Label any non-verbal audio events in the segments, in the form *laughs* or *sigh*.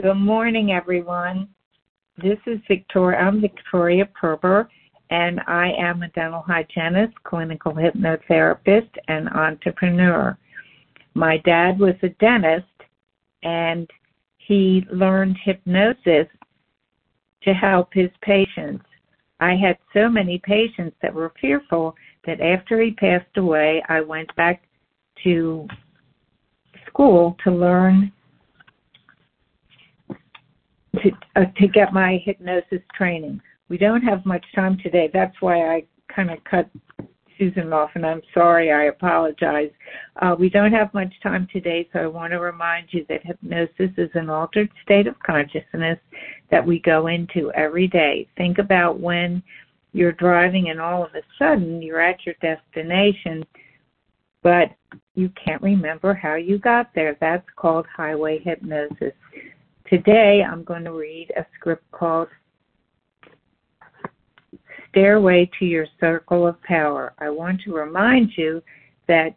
Good morning, everyone. This is Victoria. I'm Victoria Perber, and I am a dental hygienist, clinical hypnotherapist, and entrepreneur. My dad was a dentist, and he learned hypnosis to help his patients. I had so many patients that were fearful that after he passed away, I went back to school to learn to uh, to get my hypnosis training. We don't have much time today. That's why I kind of cut Susan off, and I'm sorry. I apologize. Uh, we don't have much time today, so I want to remind you that hypnosis is an altered state of consciousness that we go into every day. Think about when you're driving and all of a sudden you're at your destination, but you can't remember how you got there. That's called highway hypnosis. Today I'm going to read a script called Stairway to Your Circle of Power. I want to remind you that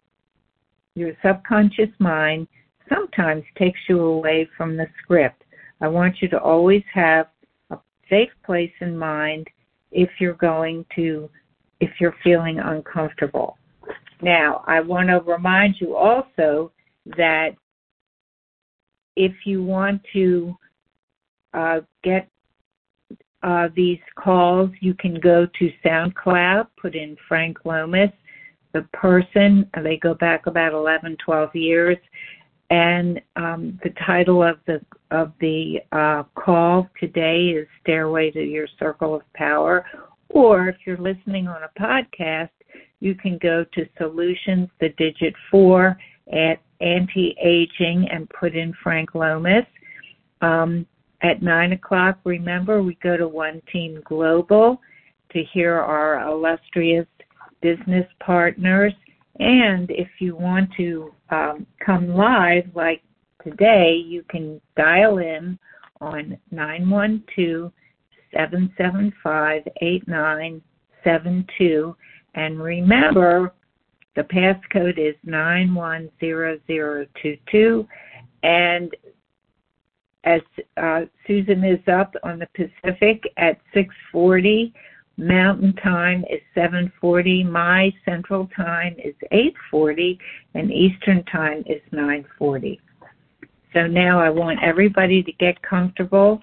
your subconscious mind sometimes takes you away from the script. I want you to always have a safe place in mind if you're going to, if you're feeling uncomfortable. Now, I want to remind you also that if you want to uh, get uh, these calls, you can go to SoundCloud, put in Frank Lomas, the person, they go back about 11, 12 years, and um, the title of the of the uh, call today is Stairway to Your Circle of Power. Or if you're listening on a podcast, you can go to Solutions, the digit four, at anti-aging and put in Frank Lomas. Um, at 9 o'clock, remember, we go to One Team Global to hear our illustrious business partners. And if you want to um, come live like today, you can dial in on 912 775 8972. And remember, the passcode is 910022. And as uh, Susan is up on the Pacific at 640, Mountain Time is 740, my Central Time is 840, and Eastern Time is 940. So now I want everybody to get comfortable.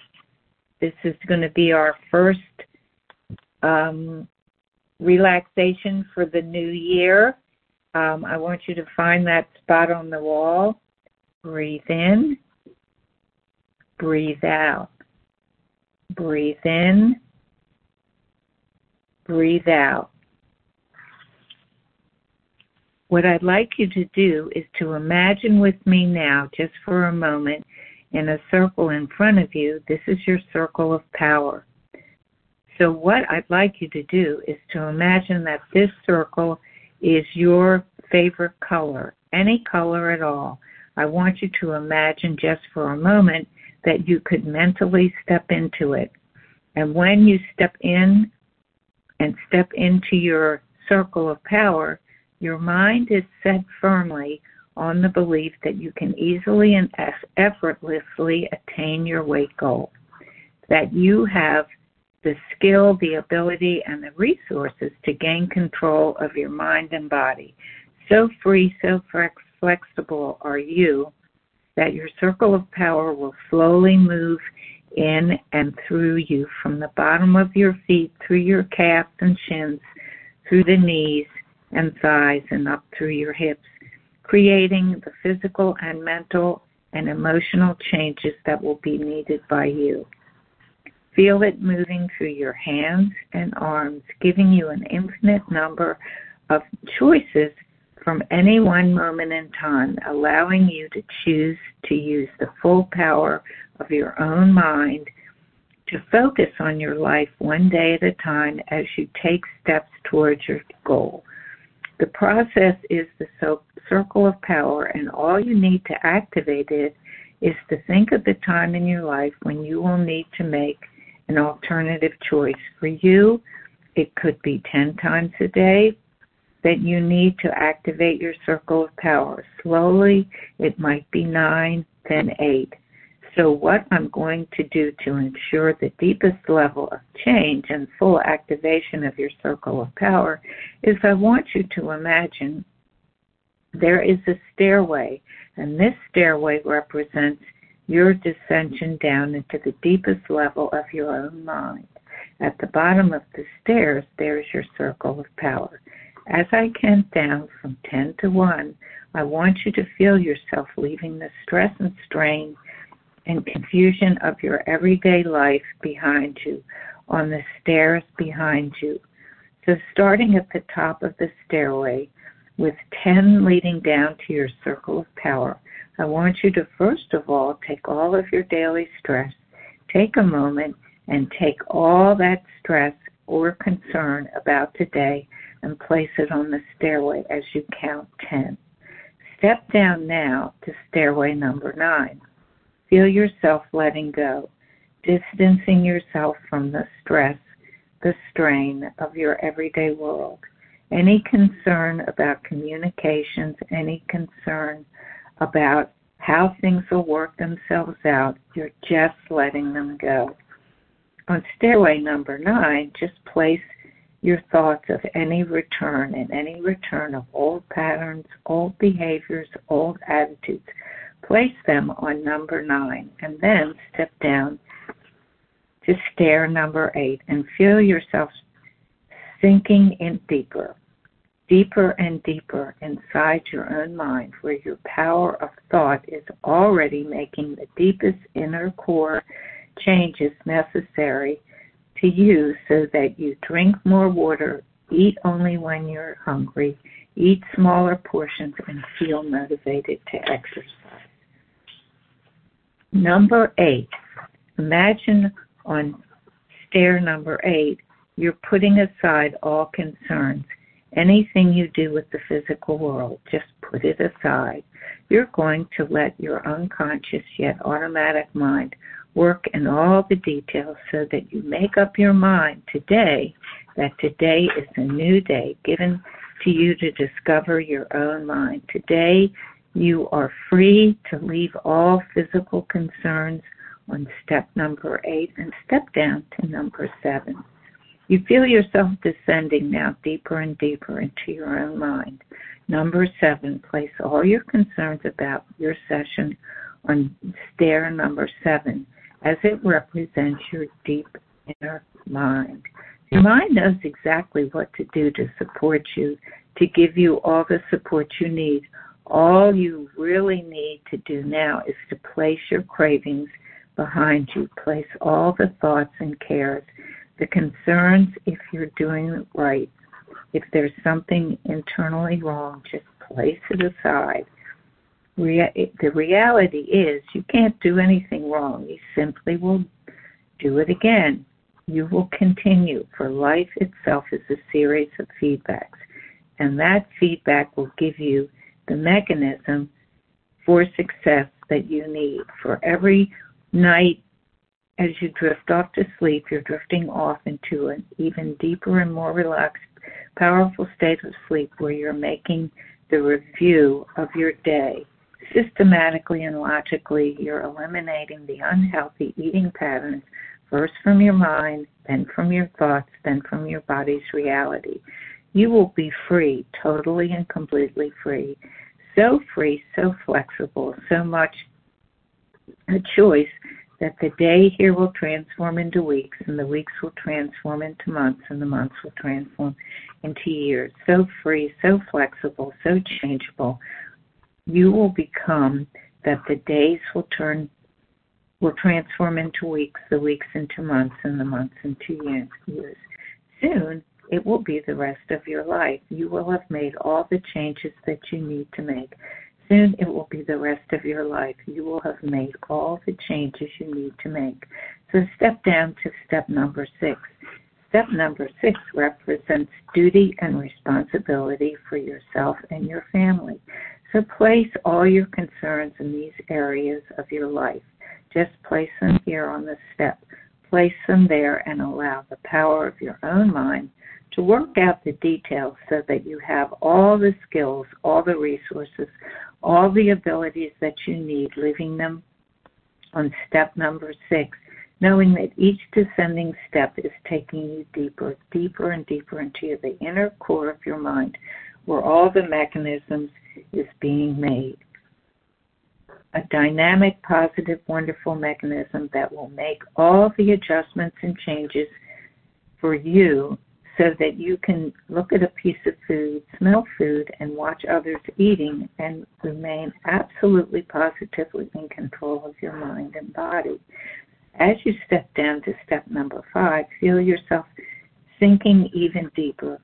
This is going to be our first um, relaxation for the new year. Um, I want you to find that spot on the wall. Breathe in. Breathe out. Breathe in. Breathe out. What I'd like you to do is to imagine with me now, just for a moment, in a circle in front of you. This is your circle of power. So, what I'd like you to do is to imagine that this circle is your favorite color, any color at all. I want you to imagine just for a moment that you could mentally step into it. And when you step in and step into your circle of power, your mind is set firmly on the belief that you can easily and effortlessly attain your weight goal, that you have the skill, the ability, and the resources to gain control of your mind and body. So free, so flexible are you that your circle of power will slowly move in and through you from the bottom of your feet, through your calves and shins, through the knees and thighs, and up through your hips, creating the physical and mental and emotional changes that will be needed by you. Feel it moving through your hands and arms, giving you an infinite number of choices from any one moment in time, allowing you to choose to use the full power of your own mind to focus on your life one day at a time as you take steps towards your goal. The process is the circle of power, and all you need to activate it is to think of the time in your life when you will need to make an alternative choice. For you, it could be 10 times a day that you need to activate your circle of power. Slowly, it might be 9, then 8. So, what I'm going to do to ensure the deepest level of change and full activation of your circle of power is I want you to imagine there is a stairway, and this stairway represents your descension down into the deepest level of your own mind. At the bottom of the stairs, there is your circle of power. As I count down from 10 to 1, I want you to feel yourself leaving the stress and strain and confusion of your everyday life behind you, on the stairs behind you. So, starting at the top of the stairway, with 10 leading down to your circle of power, I want you to first of all take all of your daily stress, take a moment, and take all that stress or concern about today and place it on the stairway as you count 10. Step down now to stairway number 9. Feel yourself letting go, distancing yourself from the stress, the strain of your everyday world. Any concern about communications, any concern about how things will work themselves out, you're just letting them go. On stairway number nine, just place your thoughts of any return and any return of old patterns, old behaviors, old attitudes. Place them on number nine and then step down to stair number eight and feel yourself sinking in deeper, deeper and deeper inside your own mind where your power of thought is already making the deepest inner core changes necessary to you so that you drink more water, eat only when you're hungry, eat smaller portions, and feel motivated to exercise. Number eight, imagine on stair number eight, you're putting aside all concerns. Anything you do with the physical world, just put it aside. You're going to let your unconscious yet automatic mind work in all the details so that you make up your mind today that today is a new day given to you to discover your own mind. Today you are free to leave all physical concerns on step number eight and step down to number seven. You feel yourself descending now deeper and deeper into your own mind. Number seven, place all your concerns about your session on stair number seven as it represents your deep inner mind. Your mind knows exactly what to do to support you, to give you all the support you need all you really need to do now is to place your cravings behind you. Place all the thoughts and cares, the concerns if you're doing it right. If there's something internally wrong, just place it aside. Rea- the reality is you can't do anything wrong. You simply will do it again. You will continue, for life itself is a series of feedbacks, and that feedback will give you the mechanism for success that you need. For every night as you drift off to sleep, you're drifting off into an even deeper and more relaxed, powerful state of sleep where you're making the review of your day. Systematically and logically, you're eliminating the unhealthy eating patterns first from your mind, then from your thoughts, then from your body's reality you will be free, totally and completely free. So free, so flexible, so much a choice that the day here will transform into weeks, and the weeks will transform into months, and the months will transform into years. So free, so flexible, so changeable. You will become that the days will turn will transform into weeks, the weeks into months, and the months into years. Soon it will be the rest of your life. You will have made all the changes that you need to make. Soon it will be the rest of your life. You will have made all the changes you need to make. So step down to step number six. Step number six represents duty and responsibility for yourself and your family. So place all your concerns in these areas of your life. Just place them here on the step. Place them there and allow the power of your own mind to work out the details so that you have all the skills, all the resources, all the abilities that you need, leaving them on step number six, knowing that each descending step is taking you deeper, deeper and deeper into the inner core of your mind, where all the mechanisms is being made. A dynamic, positive, wonderful mechanism that will make all the adjustments and changes for you so that you can look at a piece of food, smell food, and watch others eating and remain absolutely positively in control of your mind and body. As you step down to step number five, feel yourself sinking even deeper.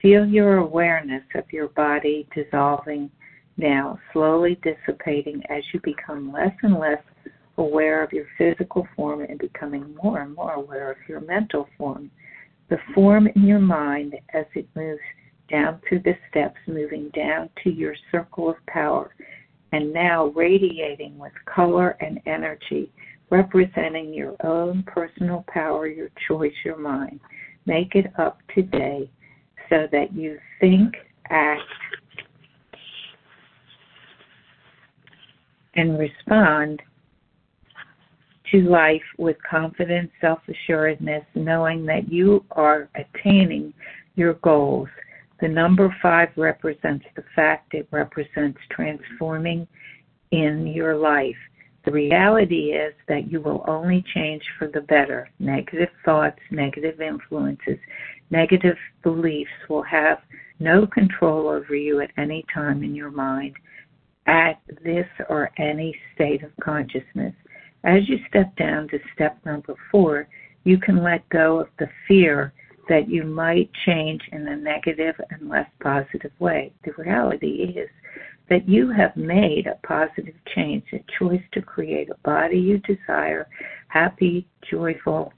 Feel your awareness of your body dissolving now, slowly dissipating as you become less and less aware of your physical form and becoming more and more aware of your mental form the form in your mind as it moves down through the steps, moving down to your circle of power, and now radiating with color and energy, representing your own personal power, your choice, your mind. Make it up today so that you think, act, and respond to life with confidence, self assuredness, knowing that you are attaining your goals. The number five represents the fact, it represents transforming in your life. The reality is that you will only change for the better. Negative thoughts, negative influences, negative beliefs will have no control over you at any time in your mind at this or any state of consciousness. As you step down to step number four, you can let go of the fear that you might change in a negative and less positive way. The reality is that you have made a positive change, a choice to create a body you desire, happy, joyful,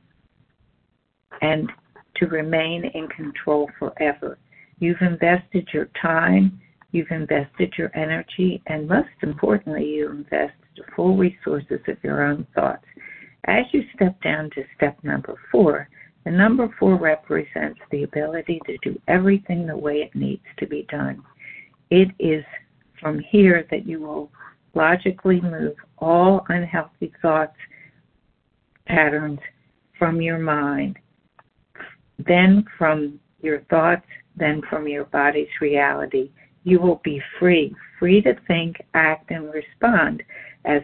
and to remain in control forever. You've invested your time, you've invested your energy, and most importantly, you invest the full resources of your own thoughts. As you step down to step number four, the number four represents the ability to do everything the way it needs to be done. It is from here that you will logically move all unhealthy thoughts, patterns from your mind, then from your thoughts, then from your body's reality. You will be free, free to think, act, and respond as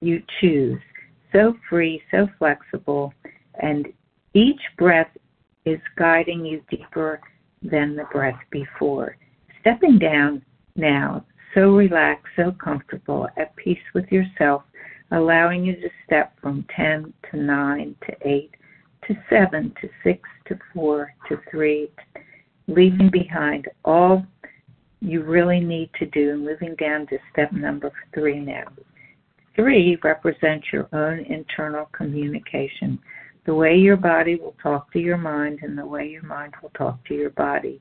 you choose. So free, so flexible, and each breath is guiding you deeper than the breath before. Stepping down now, so relaxed, so comfortable, at peace with yourself, allowing you to step from 10 to 9 to 8 to 7 to 6 to 4 to 3, leaving behind all you really need to do, moving down to step number 3 now. Three represents your own internal communication, the way your body will talk to your mind and the way your mind will talk to your body.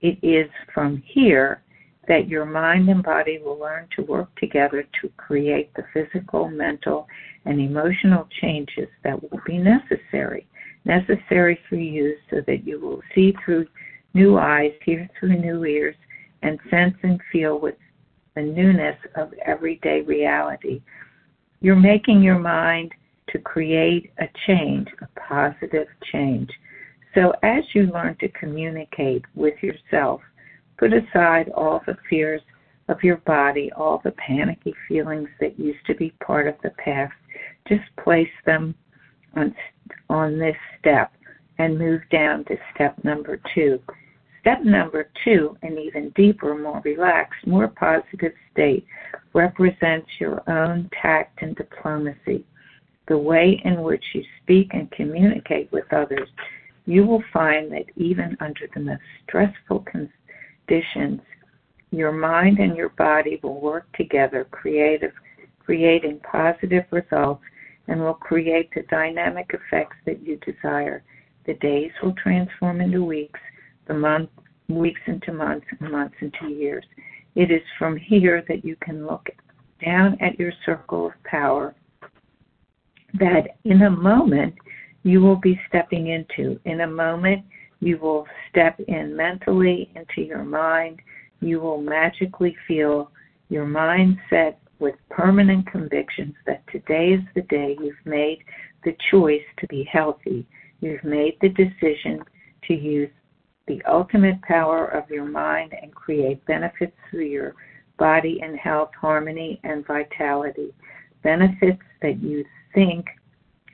It is from here that your mind and body will learn to work together to create the physical, mental, and emotional changes that will be necessary. Necessary for you so that you will see through new eyes, hear through new ears, and sense and feel with the newness of everyday reality you're making your mind to create a change, a positive change. So as you learn to communicate with yourself, put aside all the fears of your body, all the panicky feelings that used to be part of the past. Just place them on, on this step and move down to step number two. Step number two, an even deeper, more relaxed, more positive state, represents your own tact and diplomacy, the way in which you speak and communicate with others. You will find that even under the most stressful conditions, your mind and your body will work together, creative, creating positive results, and will create the dynamic effects that you desire. The days will transform into weeks the month, weeks into months, and months into years. It is from here that you can look down at your circle of power that in a moment you will be stepping into. In a moment, you will step in mentally into your mind. You will magically feel your mindset with permanent convictions that today is the day you've made the choice to be healthy. You've made the decision to use the ultimate power of your mind and create benefits for your body and health, harmony, and vitality. Benefits that you think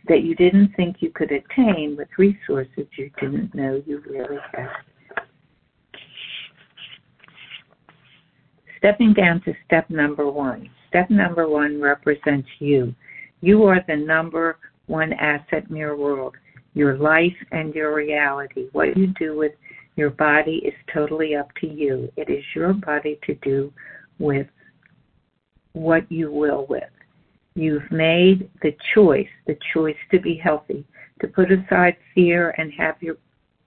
that you didn't think you could attain with resources you didn't know you really had. Stepping down to step number one. Step number one represents you. You are the number one asset in your world, your life and your reality. What you do with your body is totally up to you. It is your body to do with what you will with. You've made the choice, the choice to be healthy, to put aside fear and have your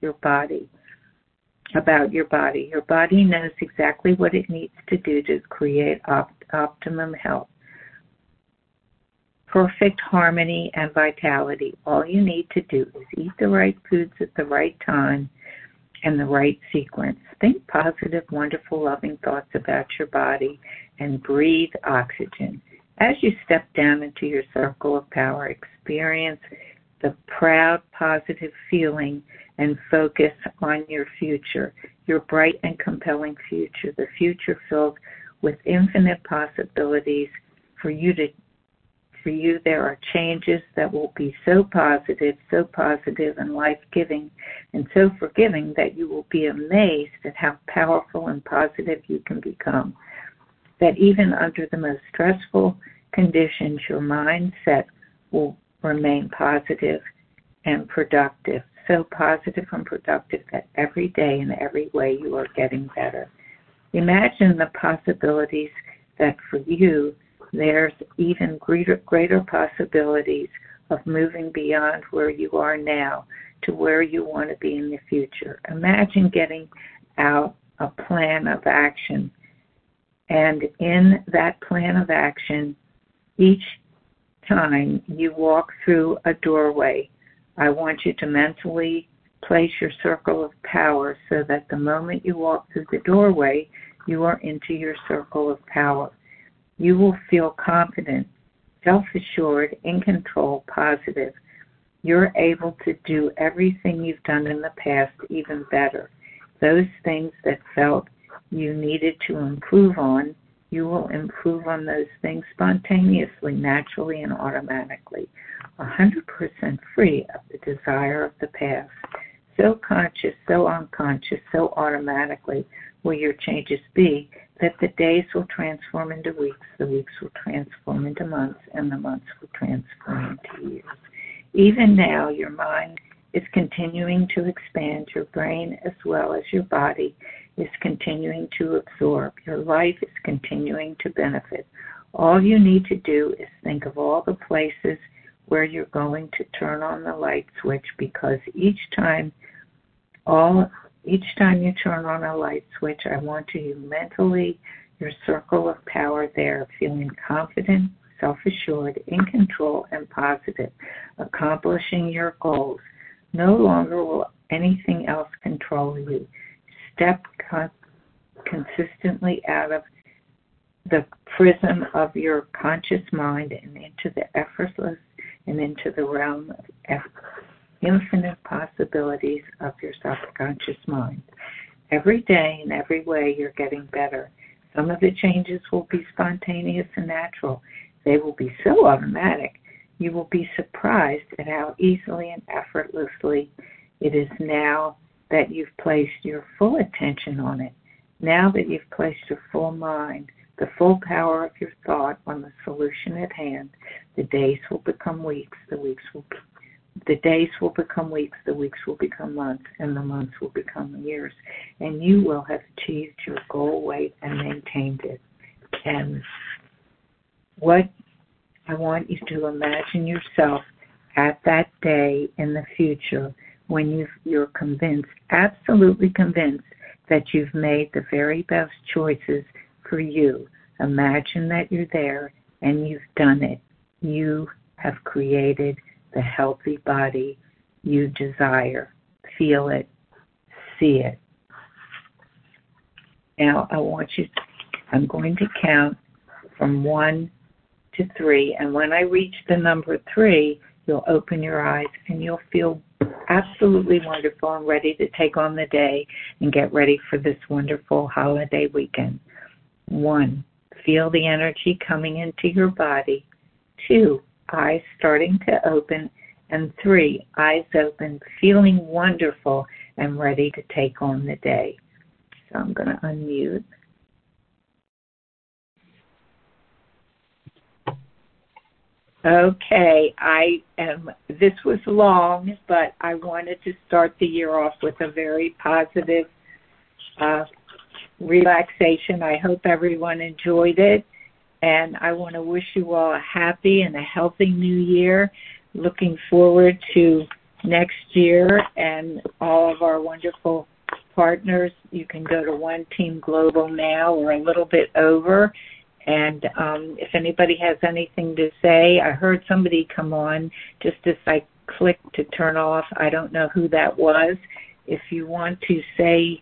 your body about your body. Your body knows exactly what it needs to do to create op- optimum health. Perfect harmony and vitality. All you need to do is eat the right foods at the right time and the right sequence. Think positive, wonderful, loving thoughts about your body and breathe oxygen. As you step down into your circle of power, experience the proud, positive feeling and focus on your future, your bright and compelling future, the future filled with infinite possibilities for you to for you there are changes that will be so positive, so positive and life-giving and so forgiving that you will be amazed at how powerful and positive you can become. That even under the most stressful conditions, your mindset will remain positive and productive. So positive and productive that every day in every way you are getting better. Imagine the possibilities that for you there's even greater, greater possibilities of moving beyond where you are now to where you want to be in the future. Imagine getting out a plan of action. And in that plan of action, each time you walk through a doorway, I want you to mentally place your circle of power so that the moment you walk through the doorway, you are into your circle of power. You will feel confident, self assured, in control, positive. You're able to do everything you've done in the past even better. Those things that felt you needed to improve on, you will improve on those things spontaneously, naturally, and automatically. 100% free of the desire of the past. So conscious, so unconscious, so automatically will your changes be that the days will transform into weeks, the weeks will transform into months, and the months will transform into years. Even now, your mind is continuing to expand, your brain as well as your body is continuing to absorb. Your life is continuing to benefit. All you need to do is think of all the places where you're going to turn on the light switch because each time all each time you turn on a light switch I want you mentally your circle of power there feeling confident, self-assured, in control and positive, accomplishing your goals. No longer will anything else control you step consistently out of the prism of your conscious mind and into the effortless and into the realm of infinite possibilities of your subconscious mind. Every day in every way you're getting better. Some of the changes will be spontaneous and natural. They will be so automatic. You will be surprised at how easily and effortlessly it is now that you've placed your full attention on it, now that you've placed your full mind, the full power of your thought on the solution at hand, the days will become weeks, the weeks will the days will become weeks, the weeks will become months, and the months will become years, and you will have achieved your goal weight and maintained it. And what I want you to imagine yourself at that day in the future when you you're convinced, absolutely convinced, that you've made the very best choices for you. Imagine that you're there and you've done it. You have created the healthy body you desire. Feel it, see it. Now I want you, I'm going to count from one to three. And when I reach the number three, you'll open your eyes and you'll feel absolutely wonderful and ready to take on the day and get ready for this wonderful holiday weekend. One, feel the energy coming into your body. Two, eyes starting to open. And three, eyes open, feeling wonderful and ready to take on the day. So I'm going to unmute. Okay, I am. This was long, but I wanted to start the year off with a very positive uh, relaxation. I hope everyone enjoyed it, and I want to wish you all a happy and a healthy new year. Looking forward to next year and all of our wonderful partners. You can go to One Team Global now or a little bit over and um, if anybody has anything to say, I heard somebody come on just as I clicked to turn off. I don't know who that was. If you want to say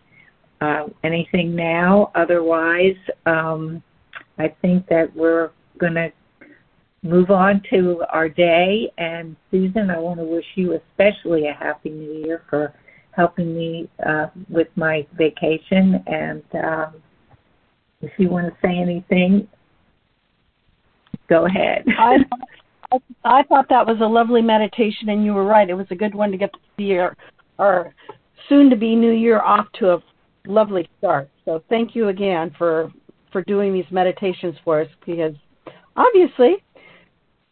uh, anything now, otherwise, um, I think that we're going to move on to our day. And Susan, I want to wish you especially a happy new year for helping me uh, with my vacation. And um, if you want to say anything, Go ahead. *laughs* I, I thought that was a lovely meditation, and you were right. It was a good one to get the year, our soon to be new year off to a lovely start. So thank you again for for doing these meditations for us because obviously,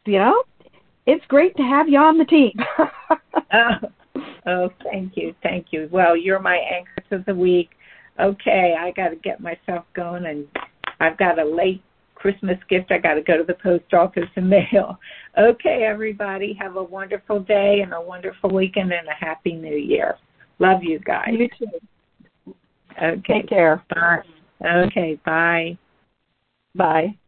you know, it's great to have you on the team. oh, *laughs* *laughs* oh, thank you, thank you. Well, you're my anchor to the week. Okay, I got to get myself going, and I've got a late Christmas gift I got to go to the post office and *laughs* mail. Okay, everybody, have a wonderful day and a wonderful weekend and a happy new year. Love you guys. You too. Okay. Take care. Bye. Okay, bye. Bye.